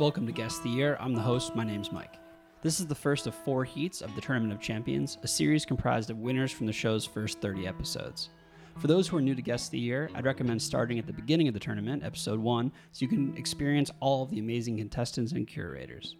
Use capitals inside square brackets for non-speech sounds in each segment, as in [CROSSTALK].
Welcome to Guess the Year. I'm the host. My name's Mike. This is the first of four heats of the Tournament of Champions, a series comprised of winners from the show's first 30 episodes. For those who are new to Guess the Year, I'd recommend starting at the beginning of the tournament, episode 1, so you can experience all of the amazing contestants and curators.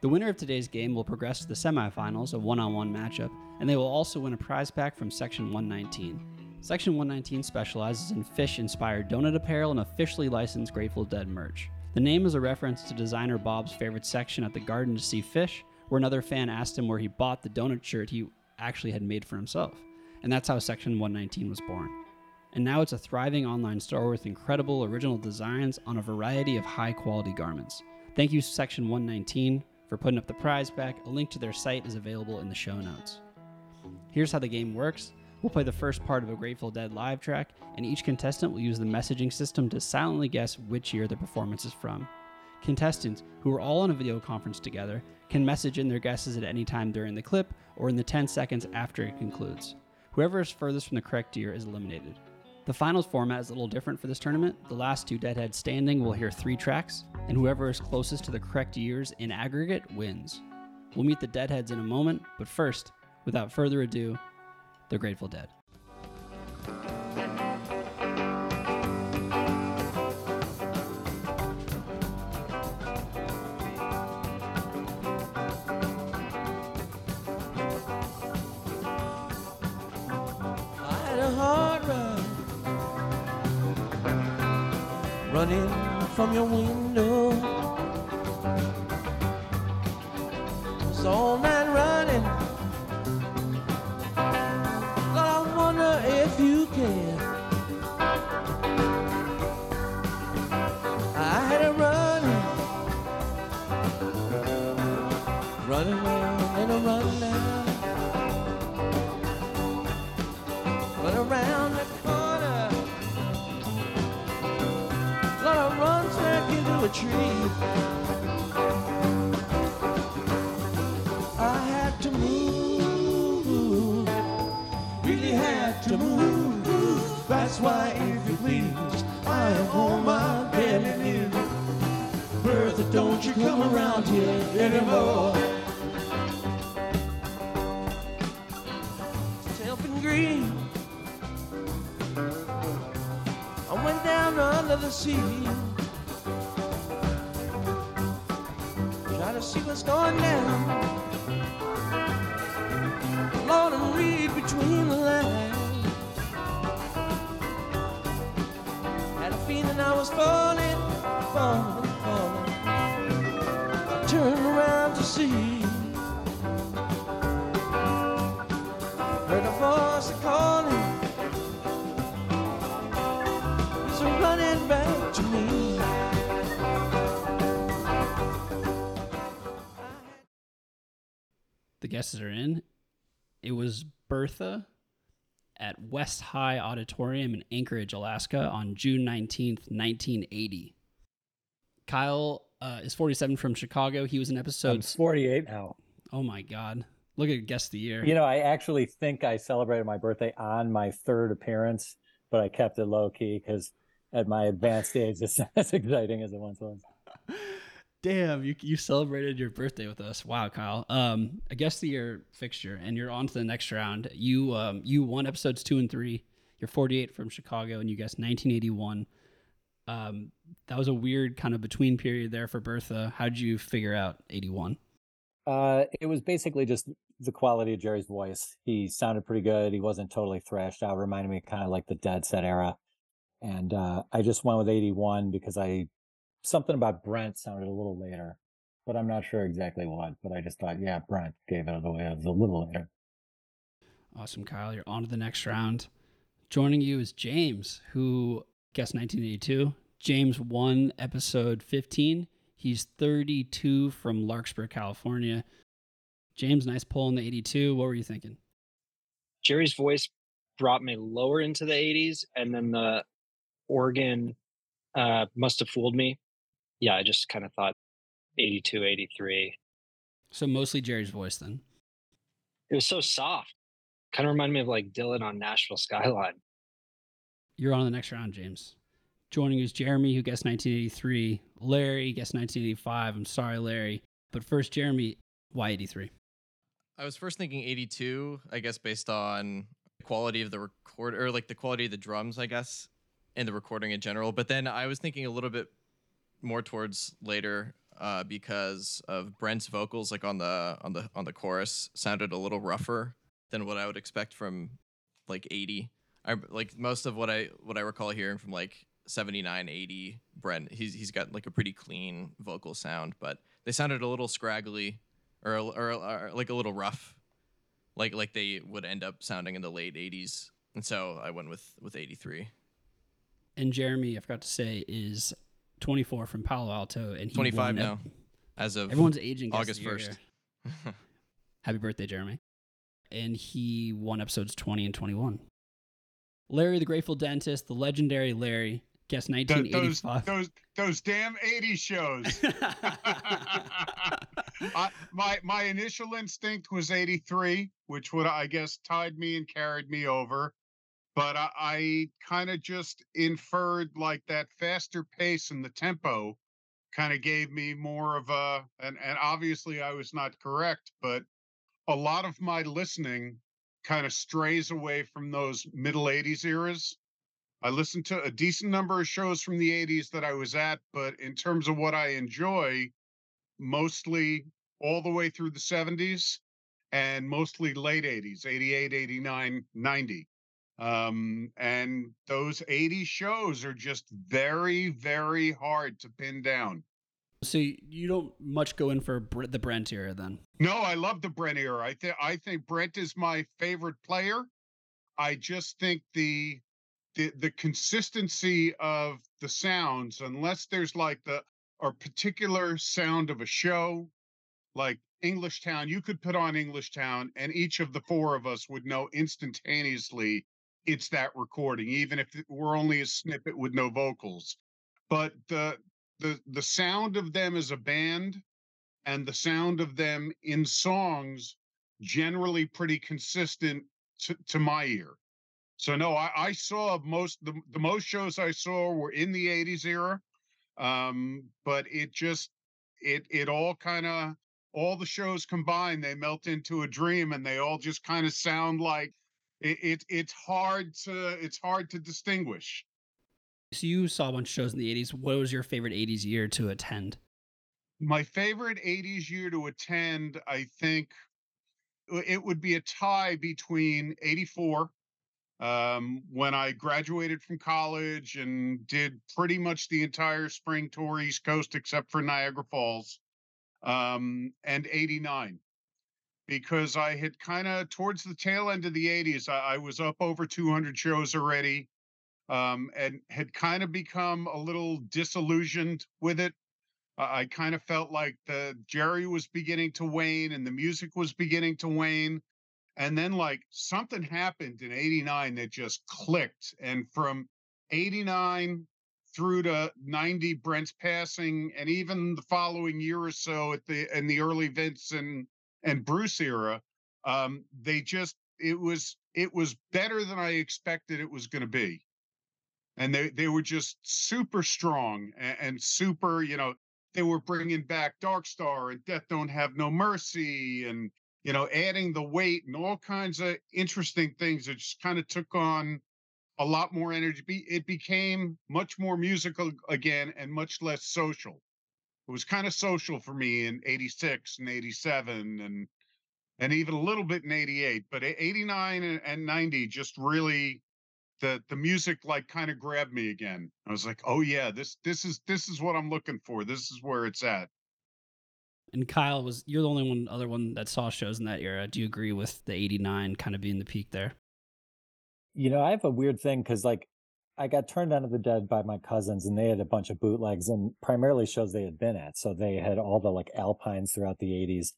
The winner of today's game will progress to the semifinals, a one on one matchup, and they will also win a prize pack from Section 119. Section 119 specializes in Phish inspired donut apparel and officially licensed Grateful Dead merch. The name is a reference to designer Bob's favorite section at the garden to see Phish, where another fan asked him where he bought the donut shirt he actually had made for himself. And that's how Section 119 was born. And now it's a thriving online store with incredible original designs on a variety of high quality garments. Thank you, Section 119, for putting up the prize pack. A link to their site is available in the show notes. Here's how the game works. We'll play the first part of a Grateful Dead live track, and each contestant will use the messaging system to silently guess which year the performance is from. Contestants, who are all on a video conference together, can message in their guesses at any time during the clip or in the 10 seconds after it concludes. Whoever is furthest from the correct year is eliminated. The finals format is a little different for this tournament. The last two Deadheads standing will hear three tracks, and whoever is closest to the correct years in aggregate wins. We'll meet the Deadheads in a moment, but first, without further ado, the Grateful Dead. Running from your window. In run down. But around the corner, Lord, I run back into a tree. I had to move, really had to move. That's why, if you please, I am on my belly new. Bertha, don't you come around here anymore. Self. I went down under the sea. Try to see what's going down. Lord, and read between the lines. Had a feeling I was falling, falling, falling. I turned around to see. Calling. It's running back to me. The guesses are in. It was Bertha at West High Auditorium in Anchorage, Alaska on June 19th, 1980. Kyle uh, is 47 from Chicago. He was in I'm episode. 48 now. Oh my God. Look at Guess the Year. You know, I actually think I celebrated my birthday on my third appearance, but I kept it low key because at my advanced age, it's not [LAUGHS] as exciting as it once was. Damn, you, you celebrated your birthday with us. Wow, Kyle. Um, I guess the year fixture, and you're on to the next round. You um, you won episodes two and three. You're 48 from Chicago, and you guessed 1981. Um, that was a weird kind of between period there for Bertha. How'd you figure out 81? Uh, it was basically just the quality of Jerry's voice. He sounded pretty good. He wasn't totally thrashed out. Reminded me kind of like the Dead Set era. And uh, I just went with 81 because I something about Brent sounded a little later, but I'm not sure exactly what. But I just thought, yeah, Brent gave it away. It was a little later. Awesome, Kyle. You're on to the next round. Joining you is James, who guessed 1982. James won episode 15. He's 32 from Larkspur, California. James, nice pull in the 82. What were you thinking? Jerry's voice brought me lower into the 80s, and then the organ uh, must have fooled me. Yeah, I just kind of thought 82, 83. So mostly Jerry's voice then. It was so soft. Kind of reminded me of like Dylan on Nashville Skyline. You're on the next round, James. Joining us, Jeremy, who guessed 1983. Larry guessed 1985. I'm sorry, Larry. But first, Jeremy, why 83? I was first thinking 82, I guess, based on the quality of the record or like the quality of the drums, I guess, and the recording in general. But then I was thinking a little bit more towards later uh, because of Brent's vocals, like on the on the on the chorus, sounded a little rougher than what I would expect from like 80. I like most of what I what I recall hearing from like 79, 80 Brent. He's he's got like a pretty clean vocal sound, but they sounded a little scraggly or, or, or like a little rough, like like they would end up sounding in the late 80s. And so I went with with 83. And Jeremy, I forgot to say, is 24 from Palo Alto, and he 25 now, as of Everyone's aging. August 1st. [LAUGHS] Happy birthday, Jeremy. And he won episodes 20 and 21. Larry the Grateful Dentist, the legendary Larry, guessed Th- those 1985. those those damn 80 shows. [LAUGHS] [LAUGHS] I, my my initial instinct was 83, which would I guess tied me and carried me over. But I, I kind of just inferred like that faster pace and the tempo kind of gave me more of a and and obviously I was not correct, but a lot of my listening kind of strays away from those middle 80s eras. I listened to a decent number of shows from the 80s that I was at, but in terms of what I enjoy, mostly all the way through the 70s and mostly late 80s, 88, 89, 90. Um, and those 80 shows are just very, very hard to pin down. so you you don't much go in for the Brent era then. No, I love the Brent era. I think I think Brent is my favorite player. I just think the the the consistency of the sounds, unless there's like the or particular sound of a show, like Englishtown, you could put on Englishtown, and each of the four of us would know instantaneously it's that recording, even if it were only a snippet with no vocals. But the the the sound of them as a band and the sound of them in songs generally pretty consistent to, to my ear. So no, I, I saw most the, the most shows I saw were in the 80s era. Um, but it just it it all kind of all the shows combined, they melt into a dream and they all just kind of sound like it, it it's hard to it's hard to distinguish. So you saw a bunch of shows in the 80s. What was your favorite 80s year to attend? my favorite 80s year to attend i think it would be a tie between 84 um, when i graduated from college and did pretty much the entire spring tour east coast except for niagara falls um, and 89 because i had kind of towards the tail end of the 80s I, I was up over 200 shows already um, and had kind of become a little disillusioned with it I I kind of felt like the Jerry was beginning to wane and the music was beginning to wane. And then like something happened in 89 that just clicked. And from 89 through to 90, Brent's passing, and even the following year or so at the in the early Vince and and Bruce era, um, they just it was it was better than I expected it was going to be. And they they were just super strong and, and super, you know, they were bringing back Dark Star and Death Don't Have No Mercy and you know adding the weight and all kinds of interesting things It just kind of took on a lot more energy it became much more musical again and much less social it was kind of social for me in 86 and 87 and and even a little bit in 88 but 89 and, and 90 just really the the music like kind of grabbed me again. I was like, "Oh yeah, this this is this is what I'm looking for. This is where it's at." And Kyle was you're the only one other one that saw shows in that era. Do you agree with the 89 kind of being the peak there? You know, I have a weird thing because like I got turned on to the dead by my cousins and they had a bunch of bootlegs and primarily shows they had been at. So they had all the like alpines throughout the 80s.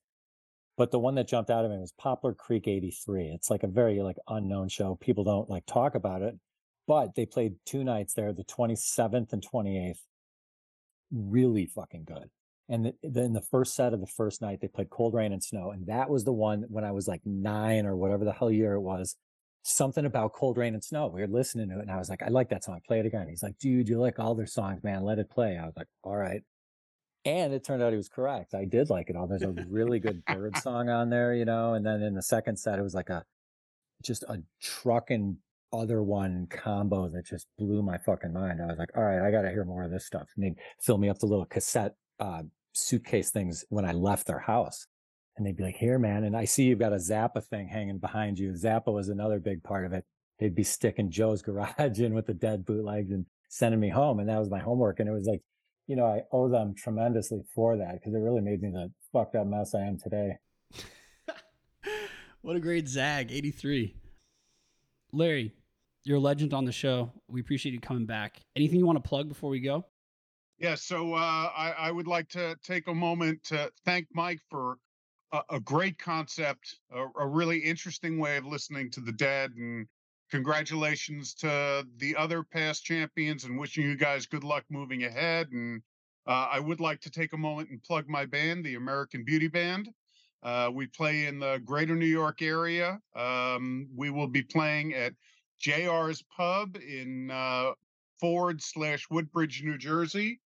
But the one that jumped out at me was Poplar Creek 83. It's like a very like unknown show. People don't like talk about it. But they played two nights there, the 27th and 28th. Really fucking good. And the, then the first set of the first night, they played Cold Rain and Snow. And that was the one when I was like nine or whatever the hell year it was something about cold rain and snow. We were listening to it and I was like, I like that song. Play it again. He's like, dude, you like all their songs, man. Let it play. I was like, all right. And it turned out he was correct. I did like it all. There's a really good bird [LAUGHS] song on there, you know. And then in the second set, it was like a just a truck and other one combo that just blew my fucking mind. I was like, all right, I got to hear more of this stuff. And they'd fill me up the little cassette uh, suitcase things when I left their house. And they'd be like, here, man. And I see you've got a Zappa thing hanging behind you. Zappa was another big part of it. They'd be sticking Joe's [LAUGHS] garage in with the dead bootlegs and sending me home. And that was my homework. And it was like, you know, I owe them tremendously for that because it really made me the fucked up mess I am today. [LAUGHS] what a great Zag, 83. Larry, you're a legend on the show. We appreciate you coming back. Anything you want to plug before we go? Yeah, so uh, I, I, would like to take a moment to thank Mike for a, a great concept, a, a, really interesting way of listening to the dead, and congratulations to the other past champions, and wishing you guys good luck moving ahead. And uh, I would like to take a moment and plug my band, the American Beauty Band. Uh, we play in the greater New York area. Um, we will be playing at JR's Pub in uh, Ford slash Woodbridge, New Jersey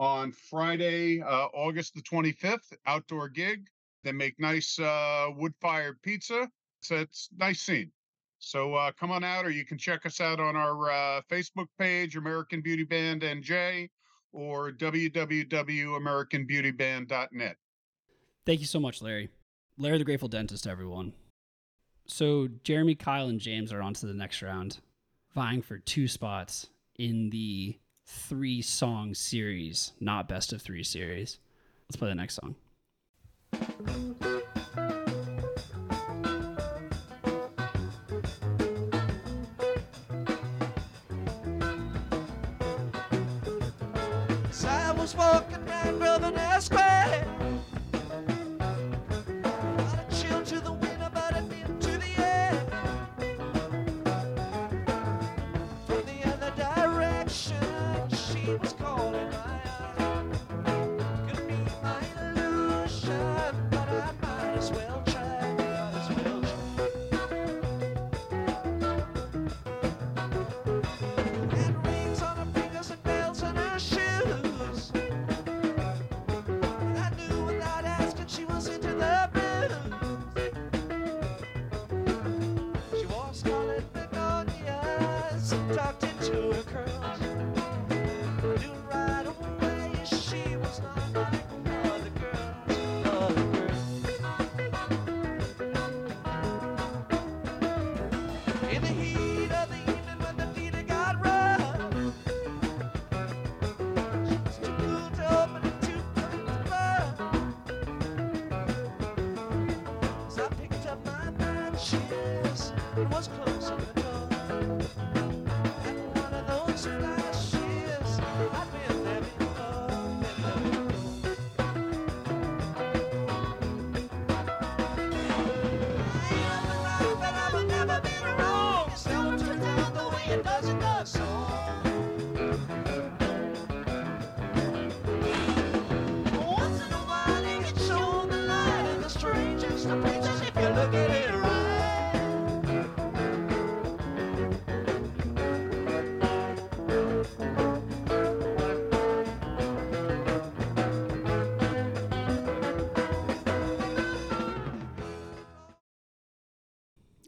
on Friday, uh, August the 25th, outdoor gig. They make nice uh, wood fired pizza. So it's nice scene. So uh, come on out, or you can check us out on our uh, Facebook page, American Beauty Band NJ, or www.americanbeautyband.net. Thank you so much, Larry. Larry the Grateful Dentist, everyone. So Jeremy, Kyle, and James are on to the next round, vying for two spots in the three song series, not best of three series. Let's play the next song.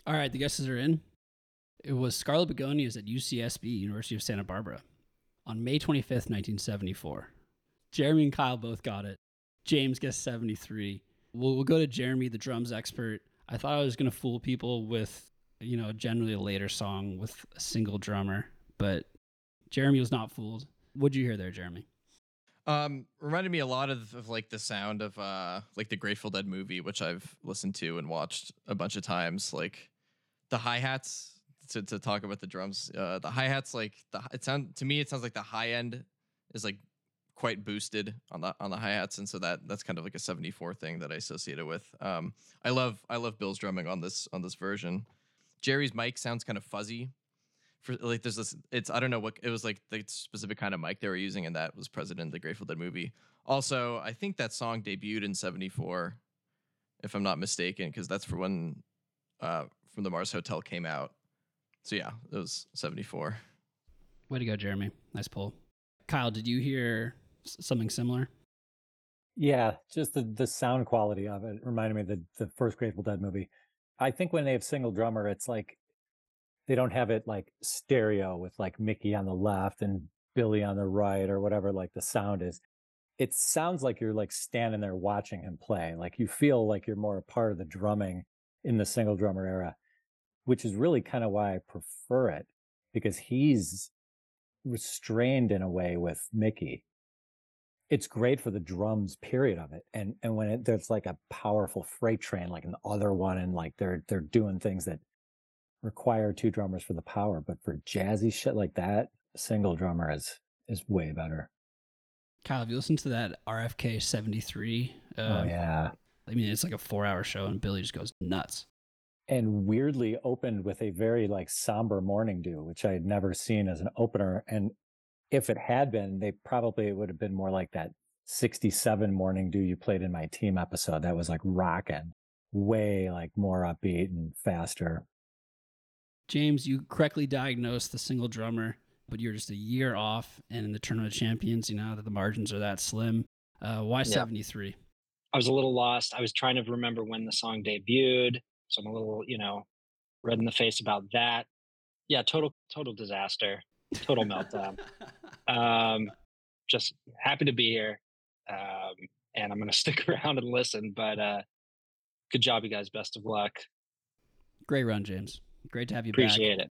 All right, the guesses are in. It was Scarlet Begonias at UCSB, University of Santa Barbara, on May 25th, 1974. Jeremy and Kyle both got it. James guessed 73. We'll, we'll go to Jeremy, the drums expert. I thought I was going to fool people with, you know, generally a later song with a single drummer, but Jeremy was not fooled. What'd you hear there, Jeremy? Um, reminded me a lot of, of like the sound of uh like the Grateful Dead movie, which I've listened to and watched a bunch of times. Like the hi hats to, to talk about the drums. Uh, the hi hats like the it sound to me it sounds like the high end is like quite boosted on the on the hi hats, and so that that's kind of like a seventy four thing that I associate it with. Um, I love I love Bill's drumming on this on this version. Jerry's mic sounds kind of fuzzy. For like there's this it's I don't know what it was like the specific kind of mic they were using, and that was present in the Grateful Dead movie. Also, I think that song debuted in '74, if I'm not mistaken, because that's for when uh, from the Mars Hotel came out. So yeah, it was 74. Way to go, Jeremy. Nice pull. Kyle, did you hear something similar? Yeah, just the the sound quality of it reminded me of the the first Grateful Dead movie. I think when they have single drummer, it's like they don't have it like stereo with like Mickey on the left and Billy on the right or whatever like the sound is. It sounds like you're like standing there watching him play. Like you feel like you're more a part of the drumming in the single drummer era, which is really kind of why I prefer it because he's restrained in a way with Mickey it's great for the drums period of it and and when it, there's like a powerful freight train like an other one and like they're they're doing things that require two drummers for the power but for jazzy shit like that single drummer is is way better Kyle, have you listened to that RFK 73? Uh, oh yeah I mean, it's like a four hour show and Billy just goes nuts. And weirdly opened with a very like somber morning dew which i had never seen as an opener and if it had been they probably would have been more like that 67 morning dew you played in my team episode that was like rocking way like more upbeat and faster James, you correctly diagnosed the single drummer, but you're just a year off. And in the Tournament of Champions, you know that the margins are that slim. Uh, why 73? I was a little lost. I was trying to remember when the song debuted, so I'm a little, you know, red in the face about that. Yeah, total total disaster, total meltdown. [LAUGHS] Um, just happy to be here, um, and I'm going [LAUGHS] to stick around and listen. But uh, good job, you guys. Best of luck. Great run, James. Great to have you back. Appreciate back. it.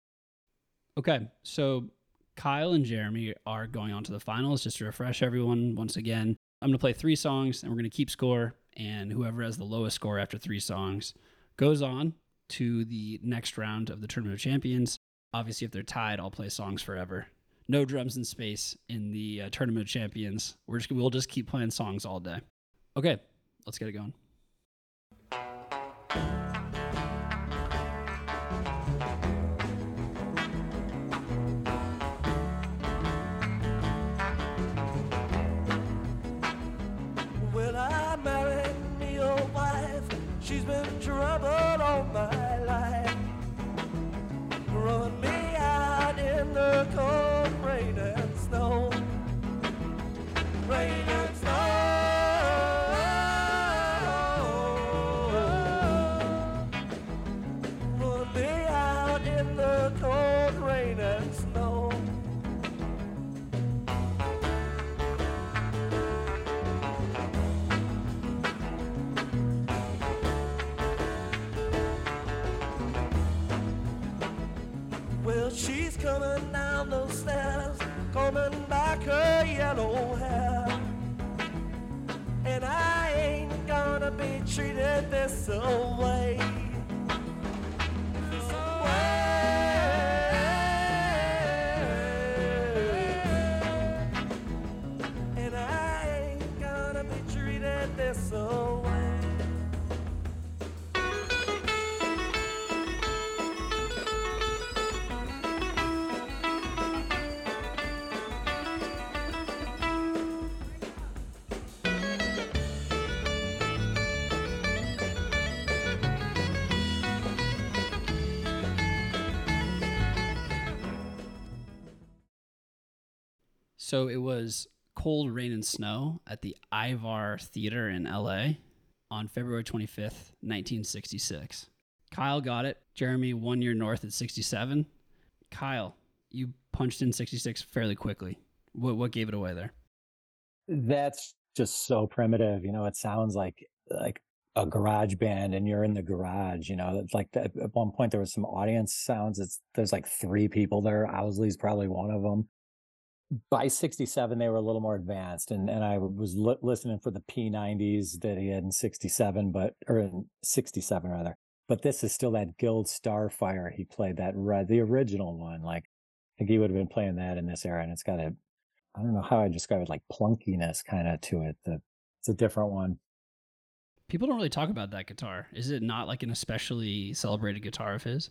Okay, so Kyle and Jeremy are going on to the finals. Just to refresh everyone once again, I'm going to play three songs and we're going to keep score. And whoever has the lowest score after three songs goes on to the next round of the Tournament of Champions. Obviously, if they're tied, I'll play songs forever. No drums in space in the uh, Tournament of Champions. We're just we'll just keep playing songs all day. Okay, let's get it going. Coming down those stairs, combing back her yellow hair. And I ain't gonna be treated this way. So it was Cold Rain and Snow at the Ivar Theater in LA on February 25th, 1966. Kyle got it. Jeremy, one year north at 67. Kyle, you punched in 66 fairly quickly. What, what gave it away there? that's just so primitive you know it sounds like like a garage band and you're in the garage you know it's like that, at one point there was some audience sounds it's there's like three people there owsley's probably one of them by 67 they were a little more advanced and and i was li- listening for the p90s that he had in 67 but or in 67 rather but this is still that guild starfire he played that red the original one like i think he would have been playing that in this era and it's got a I don't know how I describe it, like plunkiness kind of to it. The, it's a different one. People don't really talk about that guitar. Is it not like an especially celebrated guitar of his?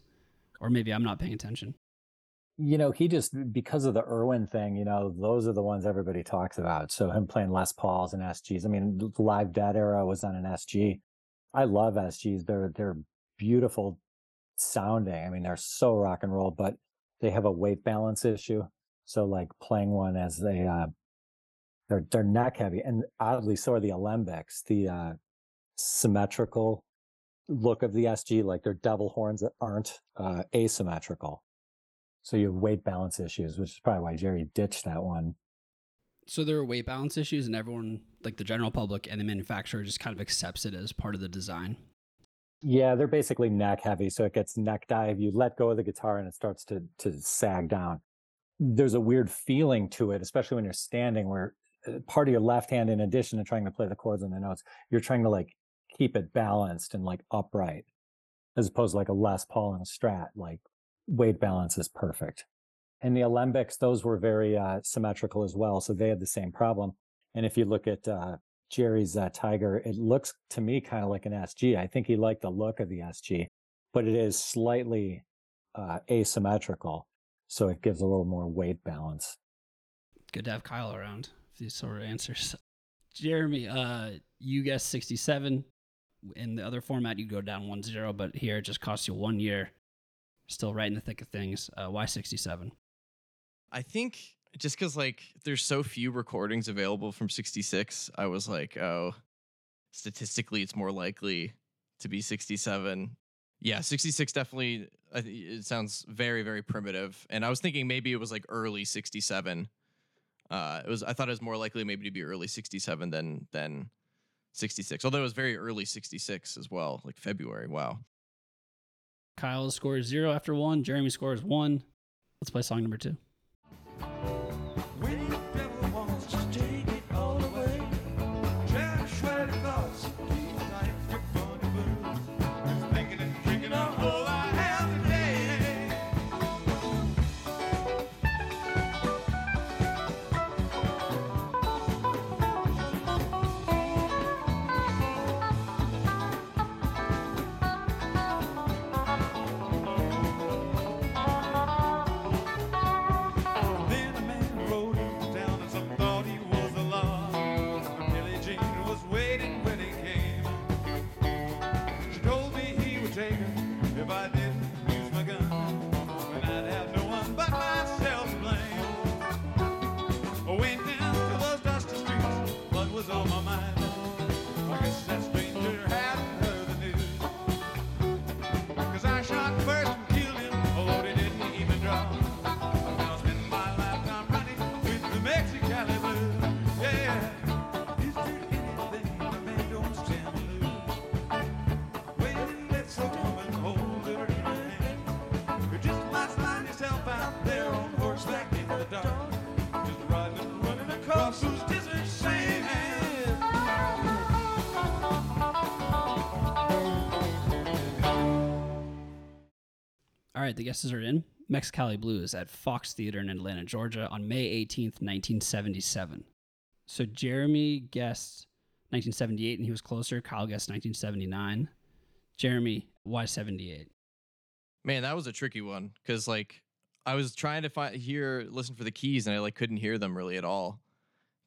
Or maybe I'm not paying attention. You know, he just because of the Irwin thing, you know, those are the ones everybody talks about. So him playing Les Pauls and SGs. I mean, Live Dead era was on an SG. I love SGs. They're they're beautiful sounding. I mean, they're so rock and roll, but they have a weight balance issue. So like playing one as they uh they're they're neck heavy and oddly so are the alembics, the uh symmetrical look of the SG, like they're devil horns that aren't uh asymmetrical. So you have weight balance issues, which is probably why Jerry ditched that one. So there are weight balance issues, and everyone, like the general public and the manufacturer, just kind of accepts it as part of the design. Yeah, they're basically neck heavy, so it gets neck dive. You let go of the guitar and it starts to to sag down. There's a weird feeling to it, especially when you're standing, where uh, part of your left hand, in addition to trying to play the chords and the notes, you're trying to like keep it balanced and like upright, as opposed to like a Les Paul and a Strat. Like weight balance is perfect. And the alembics, those were very uh, symmetrical as well, so they had the same problem. And if you look at uh, Jerry's uh, Tiger, it looks to me kind of like an SG. I think he liked the look of the SG, but it is slightly uh, asymmetrical, so it gives a little more weight balance. Good to have Kyle around for these sort of answers. Jeremy, uh, you guessed 67. In the other format, you go down 1 0, but here it just costs you one year. Still right in the thick of things. Uh, why 67? I think just because like there's so few recordings available from 66 i was like oh statistically it's more likely to be 67 yeah 66 definitely it sounds very very primitive and i was thinking maybe it was like early 67 uh it was i thought it was more likely maybe to be early 67 than than 66 although it was very early 66 as well like february wow Kyle scores zero after one. Jeremy scores one. Let's play song number two. All right, the guesses are in. Mexicali Blues at Fox Theater in Atlanta, Georgia on May 18th, 1977. So Jeremy guessed 1978 and he was closer. Kyle guessed 1979. Jeremy, why 78? man that was a tricky one because like i was trying to find hear listen for the keys and i like couldn't hear them really at all.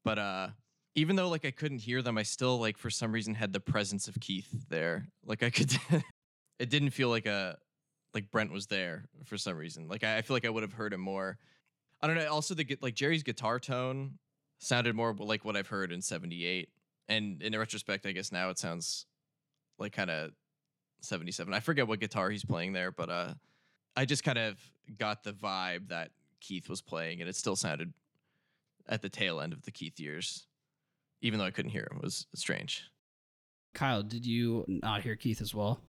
But uh even though like i couldn't hear them i still like for some reason had the presence of keith there. Like i could [LAUGHS] it didn't feel like a like brent was there for some reason. Like i, I feel like i would have heard him more. I don't know also the like jerry's guitar tone sounded more like what i've heard in 78 and in retrospect i guess now it sounds like kind of 77 i forget what guitar he's playing there but uh i just kind of got the vibe that keith was playing and it still sounded at the tail end of the keith years even though i couldn't hear him it was strange Kyle, did you not hear Keith as well?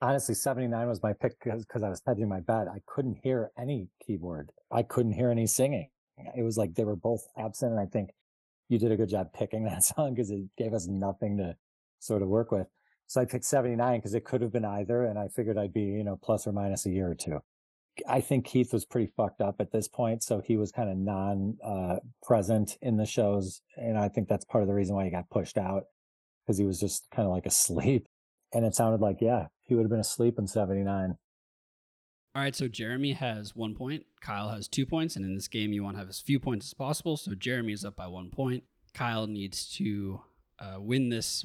Honestly, 79 was my pick because I was hedging my bet. I couldn't hear any keyboard. I couldn't hear any singing. It was like they were both absent. And I think you did a good job picking [LAUGHS] that song because it gave us nothing to sort of work with. So I picked 79 because it could have been either. And I figured I'd be, you know, plus or minus a year or two. I think Keith was pretty fucked up at this point. So he was kind of non uh, present in the shows. And I think that's part of the reason why he got pushed out because he was just kind of like asleep. [LAUGHS] And it sounded like, yeah, he would have been asleep in 79. All right, so Jeremy has one point. Kyle has two points. And in this game, you want to have as few points as possible. So Jeremy is up by one point. Kyle needs to uh, win this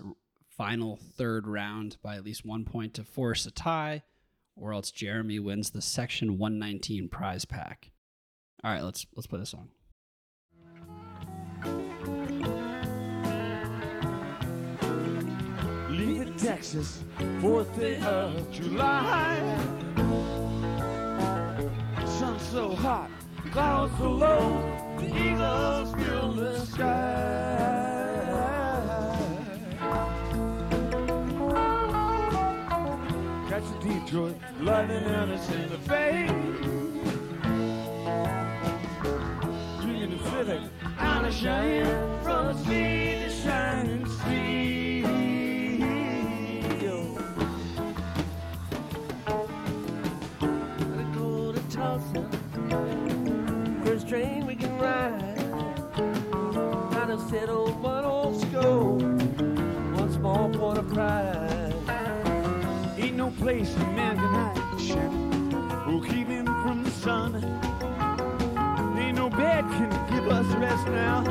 final third round by at least one point to force a tie or else Jeremy wins the Section 119 prize pack. All right, let's let's play the song. Leaving Texas, 4th day of July. Sun so hot, clouds so low, the eagles fill the sky. Detroit, London, and a Santa Fe. Union Pacific, out of Cheyenne, from sea to shining sea. Gotta go to Tulsa, first train we can ride. Gotta settle one old score, Hide shit will keep him from the sun. Ain't no bed can give us rest now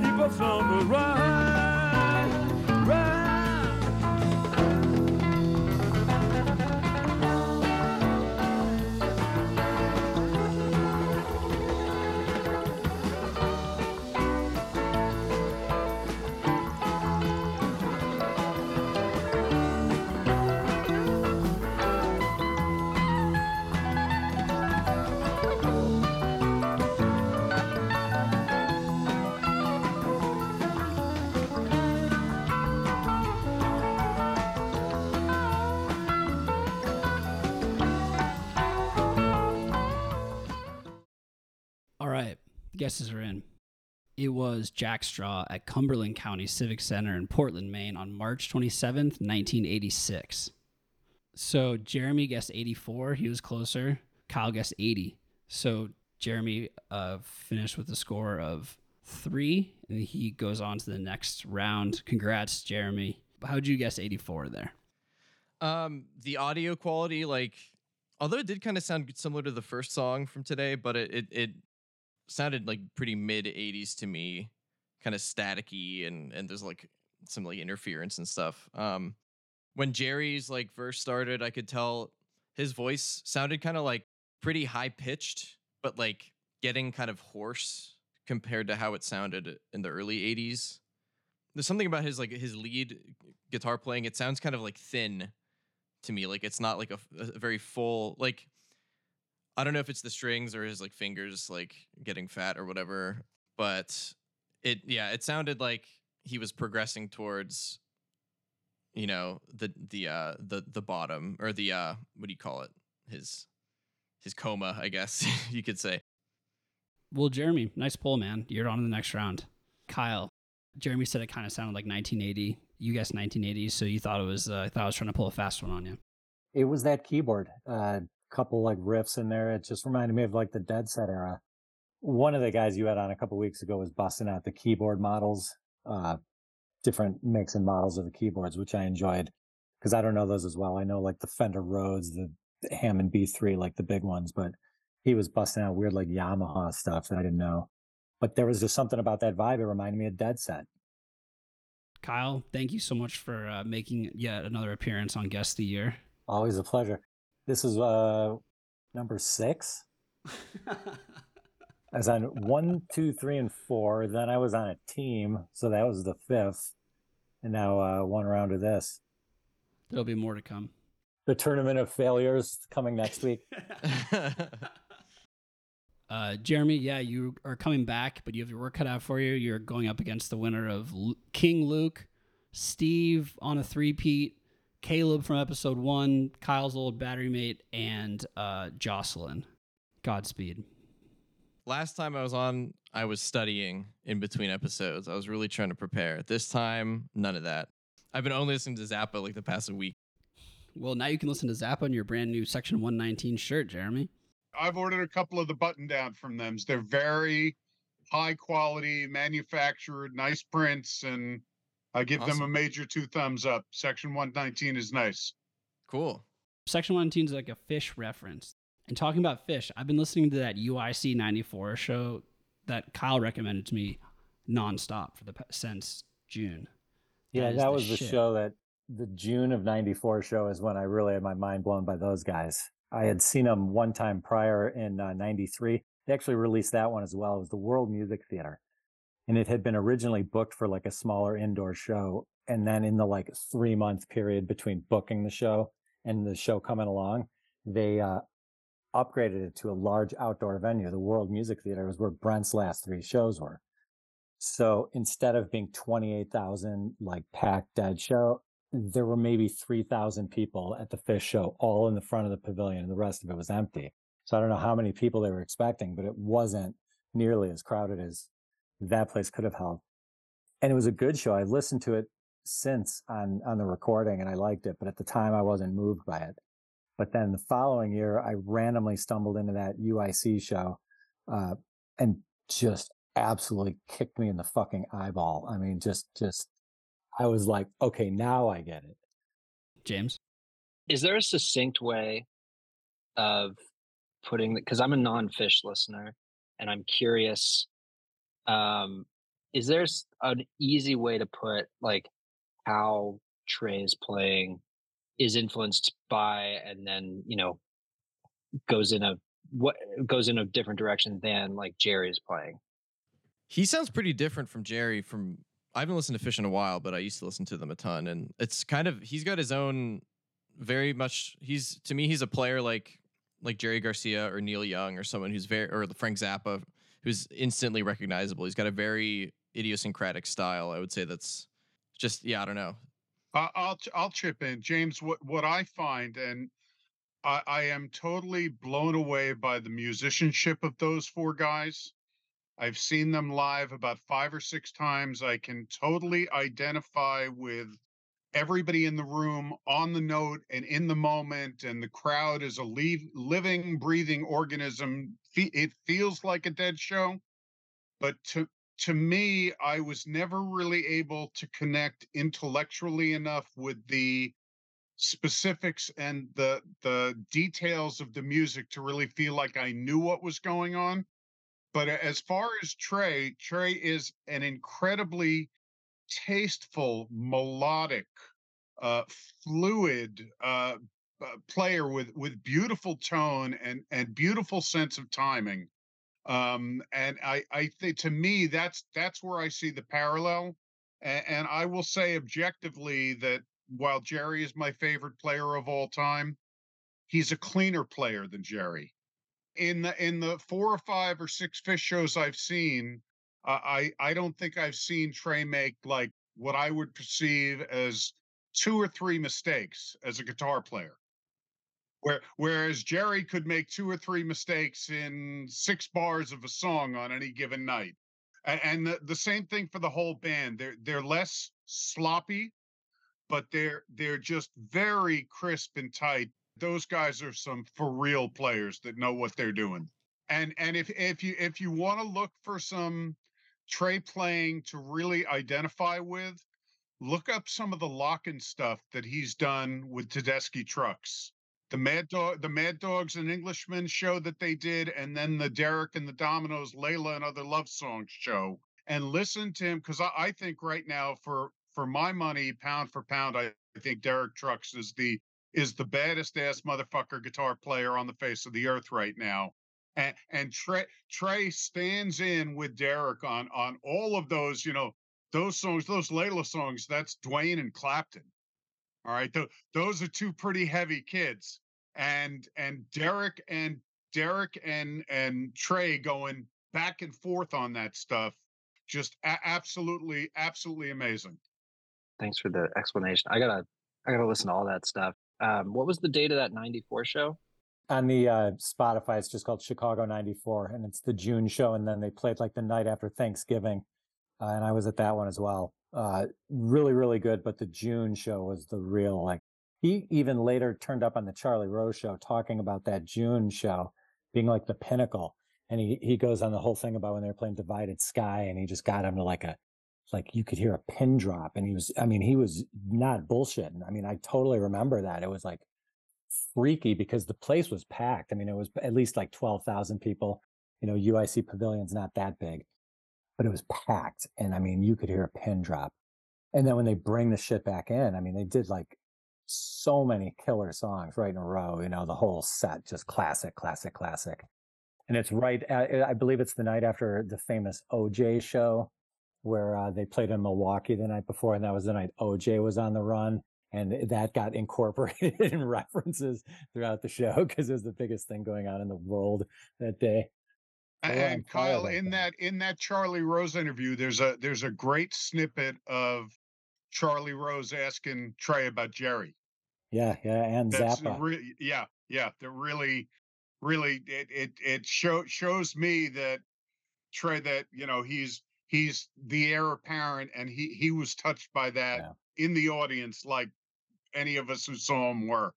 keep us on the run. Right, guesses are in. It was Jack Straw at Cumberland County Civic Center in Portland, Maine on March 27th, 1986. So Jeremy guessed 84. He was closer. Kyle guessed 80. So Jeremy uh, finished with a score of three, and he goes on to the next round. Congrats, Jeremy. How'd you guess 84 there? Um, the audio quality, like, although it did kind of sound similar to the first song from today, but it it, it sounded like pretty mid '80s to me, kind of staticky, and and there's like some like interference and stuff. Um, when Jerry's like verse started, I could tell his voice sounded kind of like pretty high pitched, but like getting kind of hoarse compared to how it sounded in the early '80s. There's something about his like his lead guitar playing. It sounds kind of like thin to me. Like it's not like a, a very full like. I don't know if it's the strings or his like fingers like getting fat or whatever, but it yeah, it sounded like he was progressing towards you know the the uh the the bottom or the uh what do you call it his his coma i guess [LAUGHS] you could say Well, Jeremy, nice pull, man. You're on to the next round. Kyle, Jeremy said it kind of sounded like 1980. You guessed 1980, so you thought it was. Uh, I thought I was trying to pull a fast one on you. It was that keyboard. Uh, couple like riffs in there. It just reminded me of like the Dead Set era. One of the guys you had on a couple weeks ago was busting out the keyboard models, uh, different makes and models of the keyboards, which I enjoyed because I don't know those as well. I know like the Fender Rhodes, the Hammond B3, like the big ones, but he was busting out weird like Yamaha stuff that I didn't know. But there was just something about that vibe. It reminded me of Dead Set. Kyle, thank you so much for uh, making yet another appearance on Guest of the Year. Always a pleasure. This is uh number six. [LAUGHS] I was on one, two, three, and four. Then I was on a team, so that was the fifth. And now uh, one round of this. There'll be more to come. The tournament of failures coming next week. [LAUGHS] [LAUGHS] Uh, Jeremy, yeah, you are coming back, but you have your work cut out for you. You're going up against the winner of King Luke, Steve on a three-peat, Caleb from episode one, Kyle's old battery mate, and uh, Jocelyn. Godspeed. last time i was on i was studying in between episodes i was really trying to prepare this time none of that i've been only listening to zappa like the past week Well, now you can listen to Zappa in your brand new Section 119 shirt, Jeremy. I've ordered a couple of the button down from them. They're very high quality, manufactured, nice prints, and I give them a major two thumbs up. Section 119 is nice. cool Section 119 is like a Phish reference. And talking about Phish, I've been listening to that UIC 94 show that Kyle recommended to me nonstop for the since June. Yeah, is that the was the shit. show that the June of 94 show is when I really had my mind blown by those guys. I had seen them one time prior in uh, 93. They actually released that one as well. It was the World Music Theater. And it had been originally booked for like a smaller indoor show. And then in the like three month period between booking the show and the show coming along, they uh, upgraded it to a large outdoor venue. The World Music Theater was where Brent's last three shows were. So instead of being 28,000 like packed dead show, there were maybe 3,000 people at the Phish show, all in the front of the pavilion, and the rest of it was empty. So I don't know how many people they were expecting, but it wasn't nearly as crowded as that place could have held. And it was a good show. I've listened to it since on, on the recording and I liked it, but at the time I wasn't moved by it. But then the following year, I randomly stumbled into that UIC show, uh, and just absolutely kicked me in the fucking eyeball. I mean, just, just I was like, okay, now I get it. James? Is there a succinct way of putting because I'm a non Phish listener and I'm curious um is there an easy way to put like how Trey's playing is influenced by and then, you know, goes in a what goes in a different direction than like Jerry's playing? He sounds pretty different from Jerry from I haven't listened to Phish in a while, but I used to listen to them a ton, and it's kind of he's got his own very much. He's to me, he's a player like like Jerry Garcia or Neil Young or someone who's very or Frank Zappa, who's instantly recognizable. He's got a very idiosyncratic style. I would say that's just yeah. I don't know. Uh, I'll I'll chip in, James. What what I find, and I, I am totally blown away by the musicianship of those four guys. I've seen them live about five or six times. I can totally identify with everybody in the room on the note and in the moment, and the crowd is a leave, living, breathing organism. It feels like a dead show, but to to me, I was never really able to connect intellectually enough with the specifics and the the details of the music to really feel like I knew what was going on. But uh, as far as Trey, Trey is an incredibly tasteful, melodic, uh, fluid uh, player with with beautiful tone and and beautiful sense of timing. Um, and I I think to me that's that's where I see the parallel. And, and I will say objectively that while Jerry is my favorite player of all time, he's a cleaner player than Jerry in the in the four or five or six Phish shows I've seen, I I don't think I've seen Trey make like what I would perceive as two or three mistakes as a guitar player. Where whereas Jerry could make two or three mistakes in six bars of a song on any given night. And, and the, the same thing for the whole band. They're they're less sloppy, but they're they're just very crisp and tight those guys are some for real players that know what they're doing. And and if if you if you want to look for some Trey playing to really identify with, look up some of the Lock-In stuff that he's done with Tedeschi trucks. The Mad Dog, the Mad Dogs and Englishmen show that they did, and then the Derek and the Dominos, Layla and other love songs show. And listen to him because I, I think right now, for for my money, pound for pound, I, I think Derek Trucks is the is the baddest ass motherfucker guitar player on the face of the earth right now. And and Trey Trey stands in with Derek on on all of those, you know, those songs, those Layla songs. That's Duane and Clapton. All right, th- those are two pretty heavy kids, and and Derek and Derek and and Trey going back and forth on that stuff, just a- absolutely, absolutely amazing. Thanks for the explanation. I gotta I gotta listen to all that stuff. Um, what was the date of that 94 show? On the uh, Spotify, it's just called Chicago 94, and it's the June show. And then they played like the night after Thanksgiving. Uh, and I was at that one as well. Uh, really, really good. But the June show was the real, like, he even later turned up on the Charlie Rose show talking about that June show being like the pinnacle. And he, he goes on the whole thing about when they were playing Divided Sky, and he just got him to like a like you could hear a pin drop and he was i mean he was not bullshitting i mean i totally remember that it was like freaky because the place was packed i mean it was at least like 12,000 people you know uic pavilion's not that big but it was packed and i mean you could hear a pin drop And then when they bring the shit back in, I mean, they did like so many killer songs right in a row. You know, the whole set just classic, classic, classic. And it's right. At, I believe it's the night after the famous OJ show, where uh, they played in Milwaukee the night before, and that was the night OJ was on the run, and that got incorporated [LAUGHS] in references throughout the show because it was the biggest thing going on in the world that day. A- Oh, and Kyle, of in that. that in that Charlie Rose interview, there's a there's a great snippet of Charlie Rose asking Trey about Jerry. Yeah, yeah, and That's Zappa. re- yeah, yeah. That really, really, it it it show, shows me that Trey that you know he's he's the heir apparent, and he he was touched by that Yeah. in the audience, like any of us who saw him were.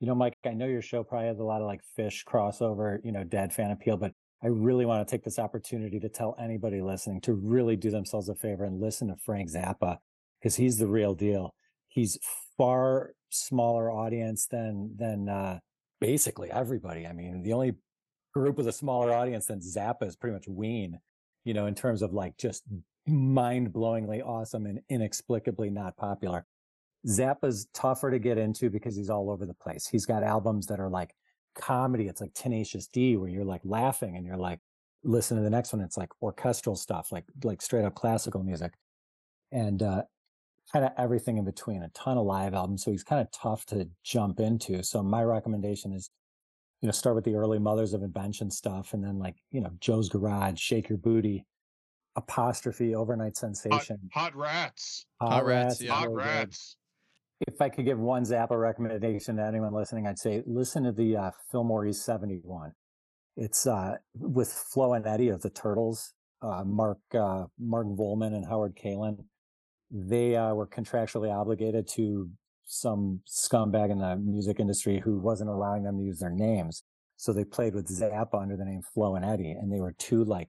You know, Mike, I know your show probably has a lot of like Phish crossover, you know, dead fan appeal, but I really want to take this opportunity to tell anybody listening to really do themselves a favor and listen to Frank Zappa because he's the real deal. He's far smaller audience than than uh basically everybody. I mean, the only group with a smaller audience than Zappa is pretty much Ween, you know, in terms of like just mind-blowingly awesome and inexplicably not popular. Zappa's tougher to get into because he's all over the place. He's got albums that are like comedy. It's like Tenacious D, where you're like laughing and you're like, listen to the next one. It's like orchestral stuff, like like straight up classical music, and uh, kind of everything in between. A ton of live albums, so he's kind of tough to jump into. So my recommendation is, you know, start with the early Mothers of Invention stuff, and then like you know Joe's Garage, Shake Your Booty, Apostrophe, Over-Nite Sensation, hot rats, Hot Rats, yeah. hot really good rats. If I could give one Zappa recommendation to anyone listening, I'd say listen to the uh, Fillmore East 71. It's uh, with Flo and Eddie of the Turtles, uh, Mark uh, Mark Volman and Howard Kaylan. They uh, were contractually obligated to some scumbag in the music industry who wasn't allowing them to use their names. So they played with Zappa under the name Flo and Eddie, and they were two like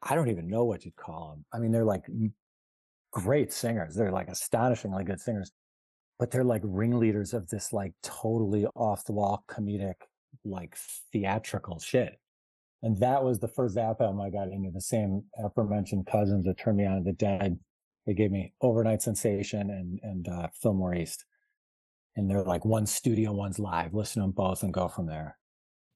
I don't even know what you'd call them. I mean, they're like great singers. They're like astonishingly good singers but they're like ringleaders of this like totally off the wall comedic like theatrical shit and that was the first album I got into. The same aforementioned cousins that turned me on to the Dead. They gave me Over-Nite Sensation and and uh, Fillmore East, and they're like one studio, one's live. Listen to them both and go from there.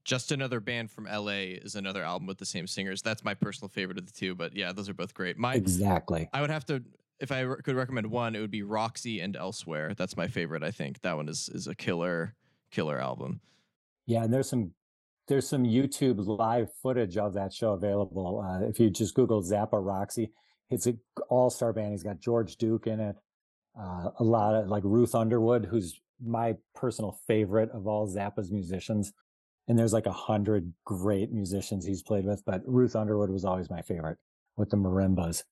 Just another band from LA is another album with the same singers. That's my personal favorite of the two, but yeah, those are both great. My Exactly. I would have to if I re- could recommend one, it would be Roxy and Elsewhere. That's my favorite. I think that one is is a killer killer album. Yeah, and there's some there's some YouTube live footage of that show available. Uh, if you just Google Zappa Roxy, it's an all star band. He's got George Duke in it. Uh, a lot of like Ruth Underwood, who's my personal favorite of all Zappa's musicians. And there's like a hundred great musicians he's played with, but Ruth Underwood was always my favorite with the marimbas.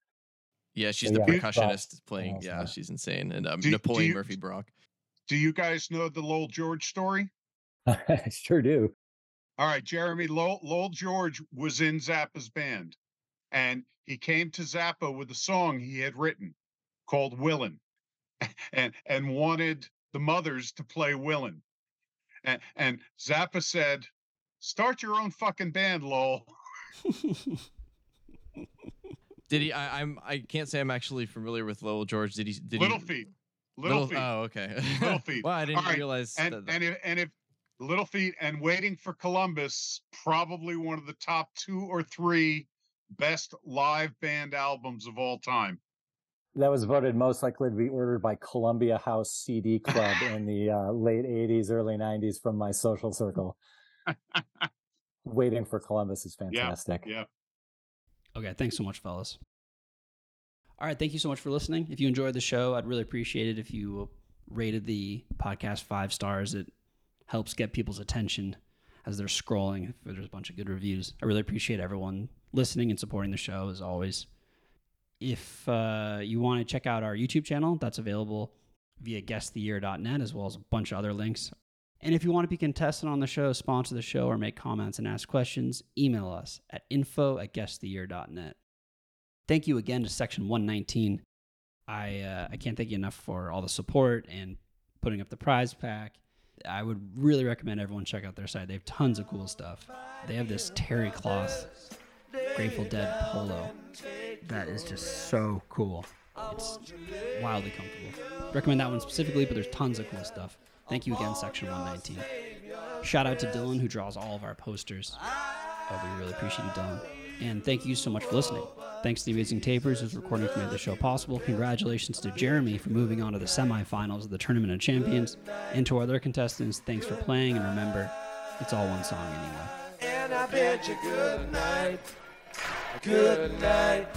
Yeah, she's the yeah, percussionist playing. and Yeah, she's insane. And um, Do- do Napoleon you- Murphy Brock. Do you guys know the Lowell George story? [LAUGHS] I sure do. All right, Jeremy Lowell, Lowell George was in Zappa's band, and he came to Zappa with a song he had written called "Willin'," [LAUGHS] and and wanted the mothers to play "Willin'," and and Zappa said, "Start your own fucking band, Lowell." [LAUGHS] Did he? I, I'm. I can't say I'm actually familiar with Lowell George. Did he? Did Little he, Feat, Little, Feat, Oh, okay. [LAUGHS] Little Feat. well, I didn't right, realize and that. and if and if Little Feat and Waiting for Columbus, probably one of the top two or three best live band albums of all time. That was voted most likely to be ordered by Columbia House CD Club in the uh, late 80s, early 90s from my social circle. [LAUGHS] Waiting for Columbus is fantastic. Yeah. Yeah. Okay, thanks so much, fellas. All right, thank you so much for listening. If you enjoyed the show, I'd really appreciate it if you rated the podcast five stars. It helps get people's attention as they're scrolling. If there's a bunch of good reviews, I really appreciate everyone listening and supporting the show as always. If uh, you want to check out our YouTube channel, that's available via guesstheyear.net as well as a bunch of other links. And if you want to be contestant on the show, sponsor the show, or make comments and ask questions, email us at info at guesstheyear.net. Thank you again to Section 119. I, uh, I can't thank you enough for all the support and putting up the prize pack. I would really recommend everyone check out their site. They have tons of cool stuff. They have this terry cloth Grateful Dead polo that is just so cool. It's wildly comfortable. Recommend that one specifically, but there's tons of cool stuff. Thank you again, Section 119. Shout out to Dylan, who draws all of our posters. Oh, we really appreciate you, Dylan. And thank you so much for listening. Thanks to the Amazing Tapers, who's recording to make the show possible. Congratulations to Jeremy for moving on to the semifinals of the Tournament of Champions. And to our other contestants, thanks for playing. And remember, it's all one song anyway. And I bid you good night. Good night.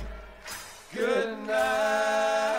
Good night.